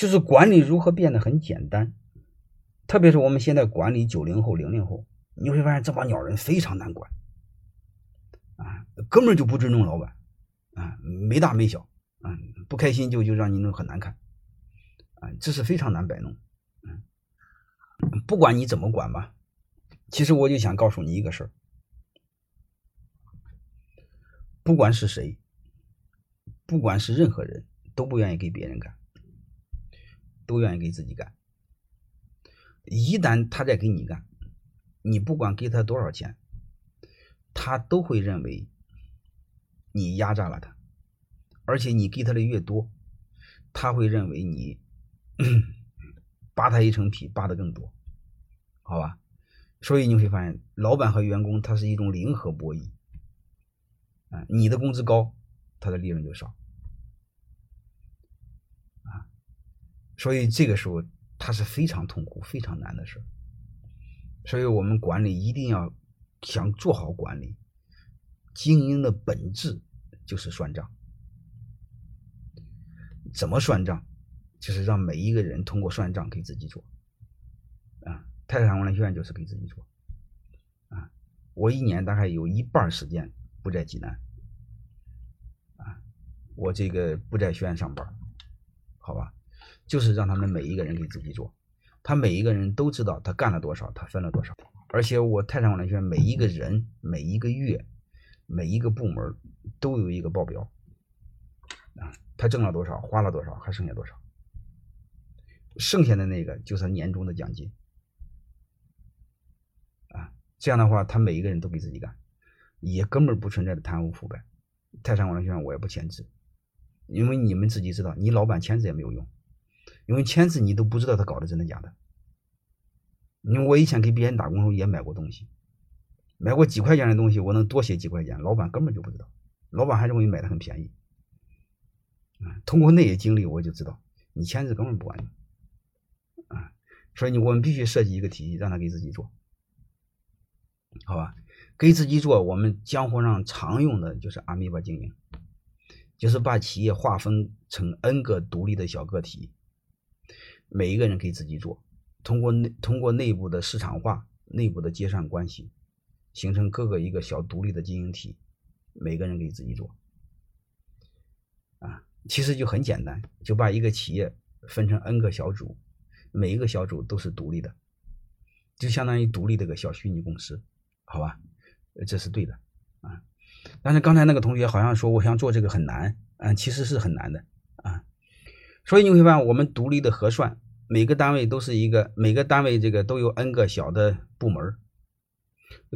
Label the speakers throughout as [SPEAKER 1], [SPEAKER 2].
[SPEAKER 1] 就是管理如何变得很简单，特别是我们现在管理九零后、零零后，你会发现这帮鸟人非常难管，啊，根本就不尊重老板，啊，没大没小，啊，不开心就就让你弄很难看，啊，这是非常难摆弄，不管你怎么管吧，其实我就想告诉你一个事儿，不管是谁，不管是任何人都不愿意给别人干。都愿意给自己干。一旦他在给你干，你不管给他多少钱，他都会认为你压榨了他，而且你给他的越多，他会认为你 扒他一层皮扒的更多，好吧？所以你会发现，老板和员工他是一种零和博弈啊，你的工资高，他的利润就少。所以这个时候，他是非常痛苦、非常难的事所以我们管理一定要想做好管理，经营的本质就是算账。怎么算账？就是让每一个人通过算账给自己做。啊，泰山管理学院就是给自己做。啊，我一年大概有一半时间不在济南。啊，我这个不在学院上班，好吧？就是让他们每一个人给自己做，他每一个人都知道他干了多少，他分了多少。而且我泰山管理学院每一个人每一个月每一个部门都有一个报表啊，他挣了多少，花了多少，还剩下多少，剩下的那个就是年终的奖金啊。这样的话，他每一个人都给自己干，也根本不存在的贪污腐败。泰山管理学院我也不签字，因为你们自己知道，你老板签字也没有用。因为签字你都不知道他搞的真的假的。因为我以前给别人打工时候也买过东西，买过几块钱的东西，我能多写几块钱，老板根本就不知道，老板还认为买的很便宜。通过那些经历，我就知道你签字根本不管用。啊，所以你我们必须设计一个体系，让他给自己做，好吧？给自己做，我们江湖上常用的就是阿米巴经营，就是把企业划分成 N 个独立的小个体。每一个人可以自己做，通过内通过内部的市场化、内部的结算关系，形成各个一个小独立的经营体。每个人可以自己做，啊，其实就很简单，就把一个企业分成 N 个小组，每一个小组都是独立的，就相当于独立的个小虚拟公司，好吧？这是对的啊。但是刚才那个同学好像说我想做这个很难，嗯，其实是很难的。所以你会发现，我们独立的核算，每个单位都是一个，每个单位这个都有 N 个小的部门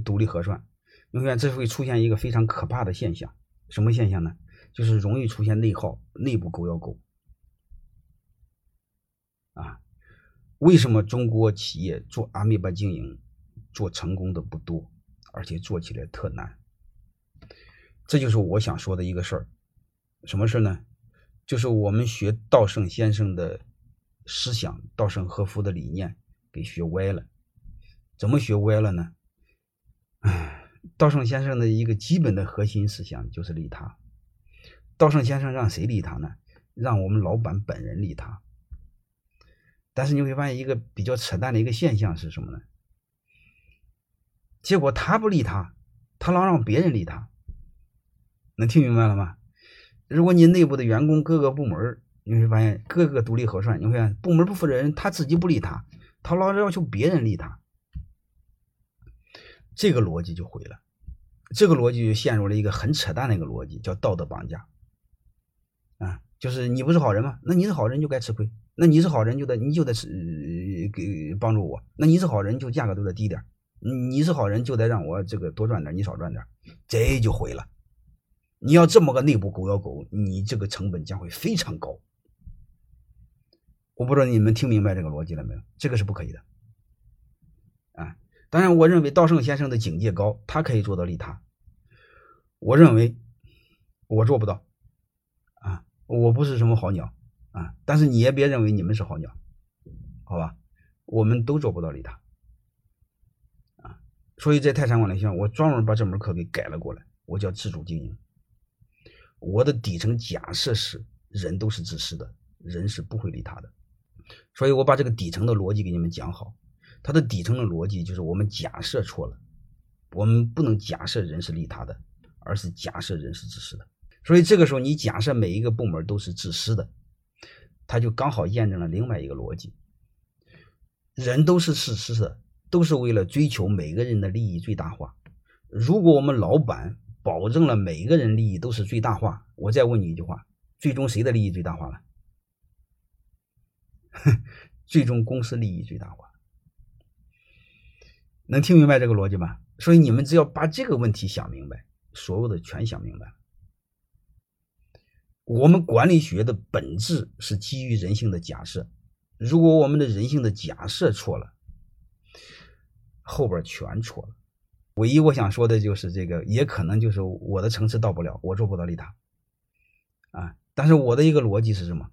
[SPEAKER 1] 独立核算。你会发现，这会出现一个非常可怕的现象，什么现象呢？就是容易出现内耗、内部狗咬狗。啊，为什么中国企业做阿米巴经营做成功的不多，而且做起来特难？这就是我想说的一个事儿，什么事呢？就是我们学稻盛先生的思想，稻盛和夫的理念给学歪了。怎么学歪了呢？唉，稻盛先生的一个基本的核心思想就是利他。稻盛先生让谁利他呢？让我们老板本人利他。但是你会发现一个比较扯淡的一个现象是什么呢？结果他不利他，他老让别人利他。能听明白了吗？如果你内部的员工各个部门，你会发现各个独立核算，你会发现部门不负责任，他自己不利他，他老是要求别人利他，这个逻辑就毁了，这个逻辑就陷入了一个很扯淡的一个逻辑，叫道德绑架。啊，就是你不是好人吗？那你是好人就该吃亏，那你是好人就得你就得吃给帮助我，那你是好人就价格都得低点，你是好人就得让我这个多赚点，你少赚点，这就毁了。你要这么个内部狗咬狗，你这个成本将会非常高。我不知道你们听明白这个逻辑了没有？这个是不可以的。啊，当然，我认为稻盛先生的境界高，他可以做到利他。我认为我做不到。啊，我不是什么好鸟啊，但是你也别认为你们是好鸟，好吧？我们都做不到利他。啊，所以在泰山管理学院，我专门把这门课给改了过来，我叫自主经营。我的底层假设是人都是自私的，人是不会利他的。所以我把这个底层的逻辑给你们讲好。它的底层的逻辑就是我们假设错了，我们不能假设人是利他的，而是假设人是自私的。所以这个时候你假设每一个部门都是自私的，它就刚好验证了另外一个逻辑：人都是自私的，都是为了追求每个人的利益最大化。如果我们老板保证了每个人利益都是最大化，我再问你一句话：最终谁的利益最大化了？最终公司利益最大化。能听明白这个逻辑吗？所以你们只要把这个问题想明白，所有的全想明白了。我们管理学的本质是基于人性的假设，如果我们的人性的假设错了，后边全错了。唯一我想说的就是这个，也可能就是我的层次到不了，我做不到利他啊。但是我的一个逻辑是什么？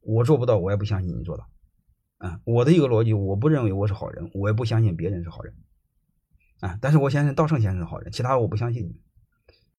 [SPEAKER 1] 我做不到，我也不相信你做到啊。我的一个逻辑，我不认为我是好人，我也不相信别人是好人。啊！但是我相信道圣先生是好人，其他我不相信你。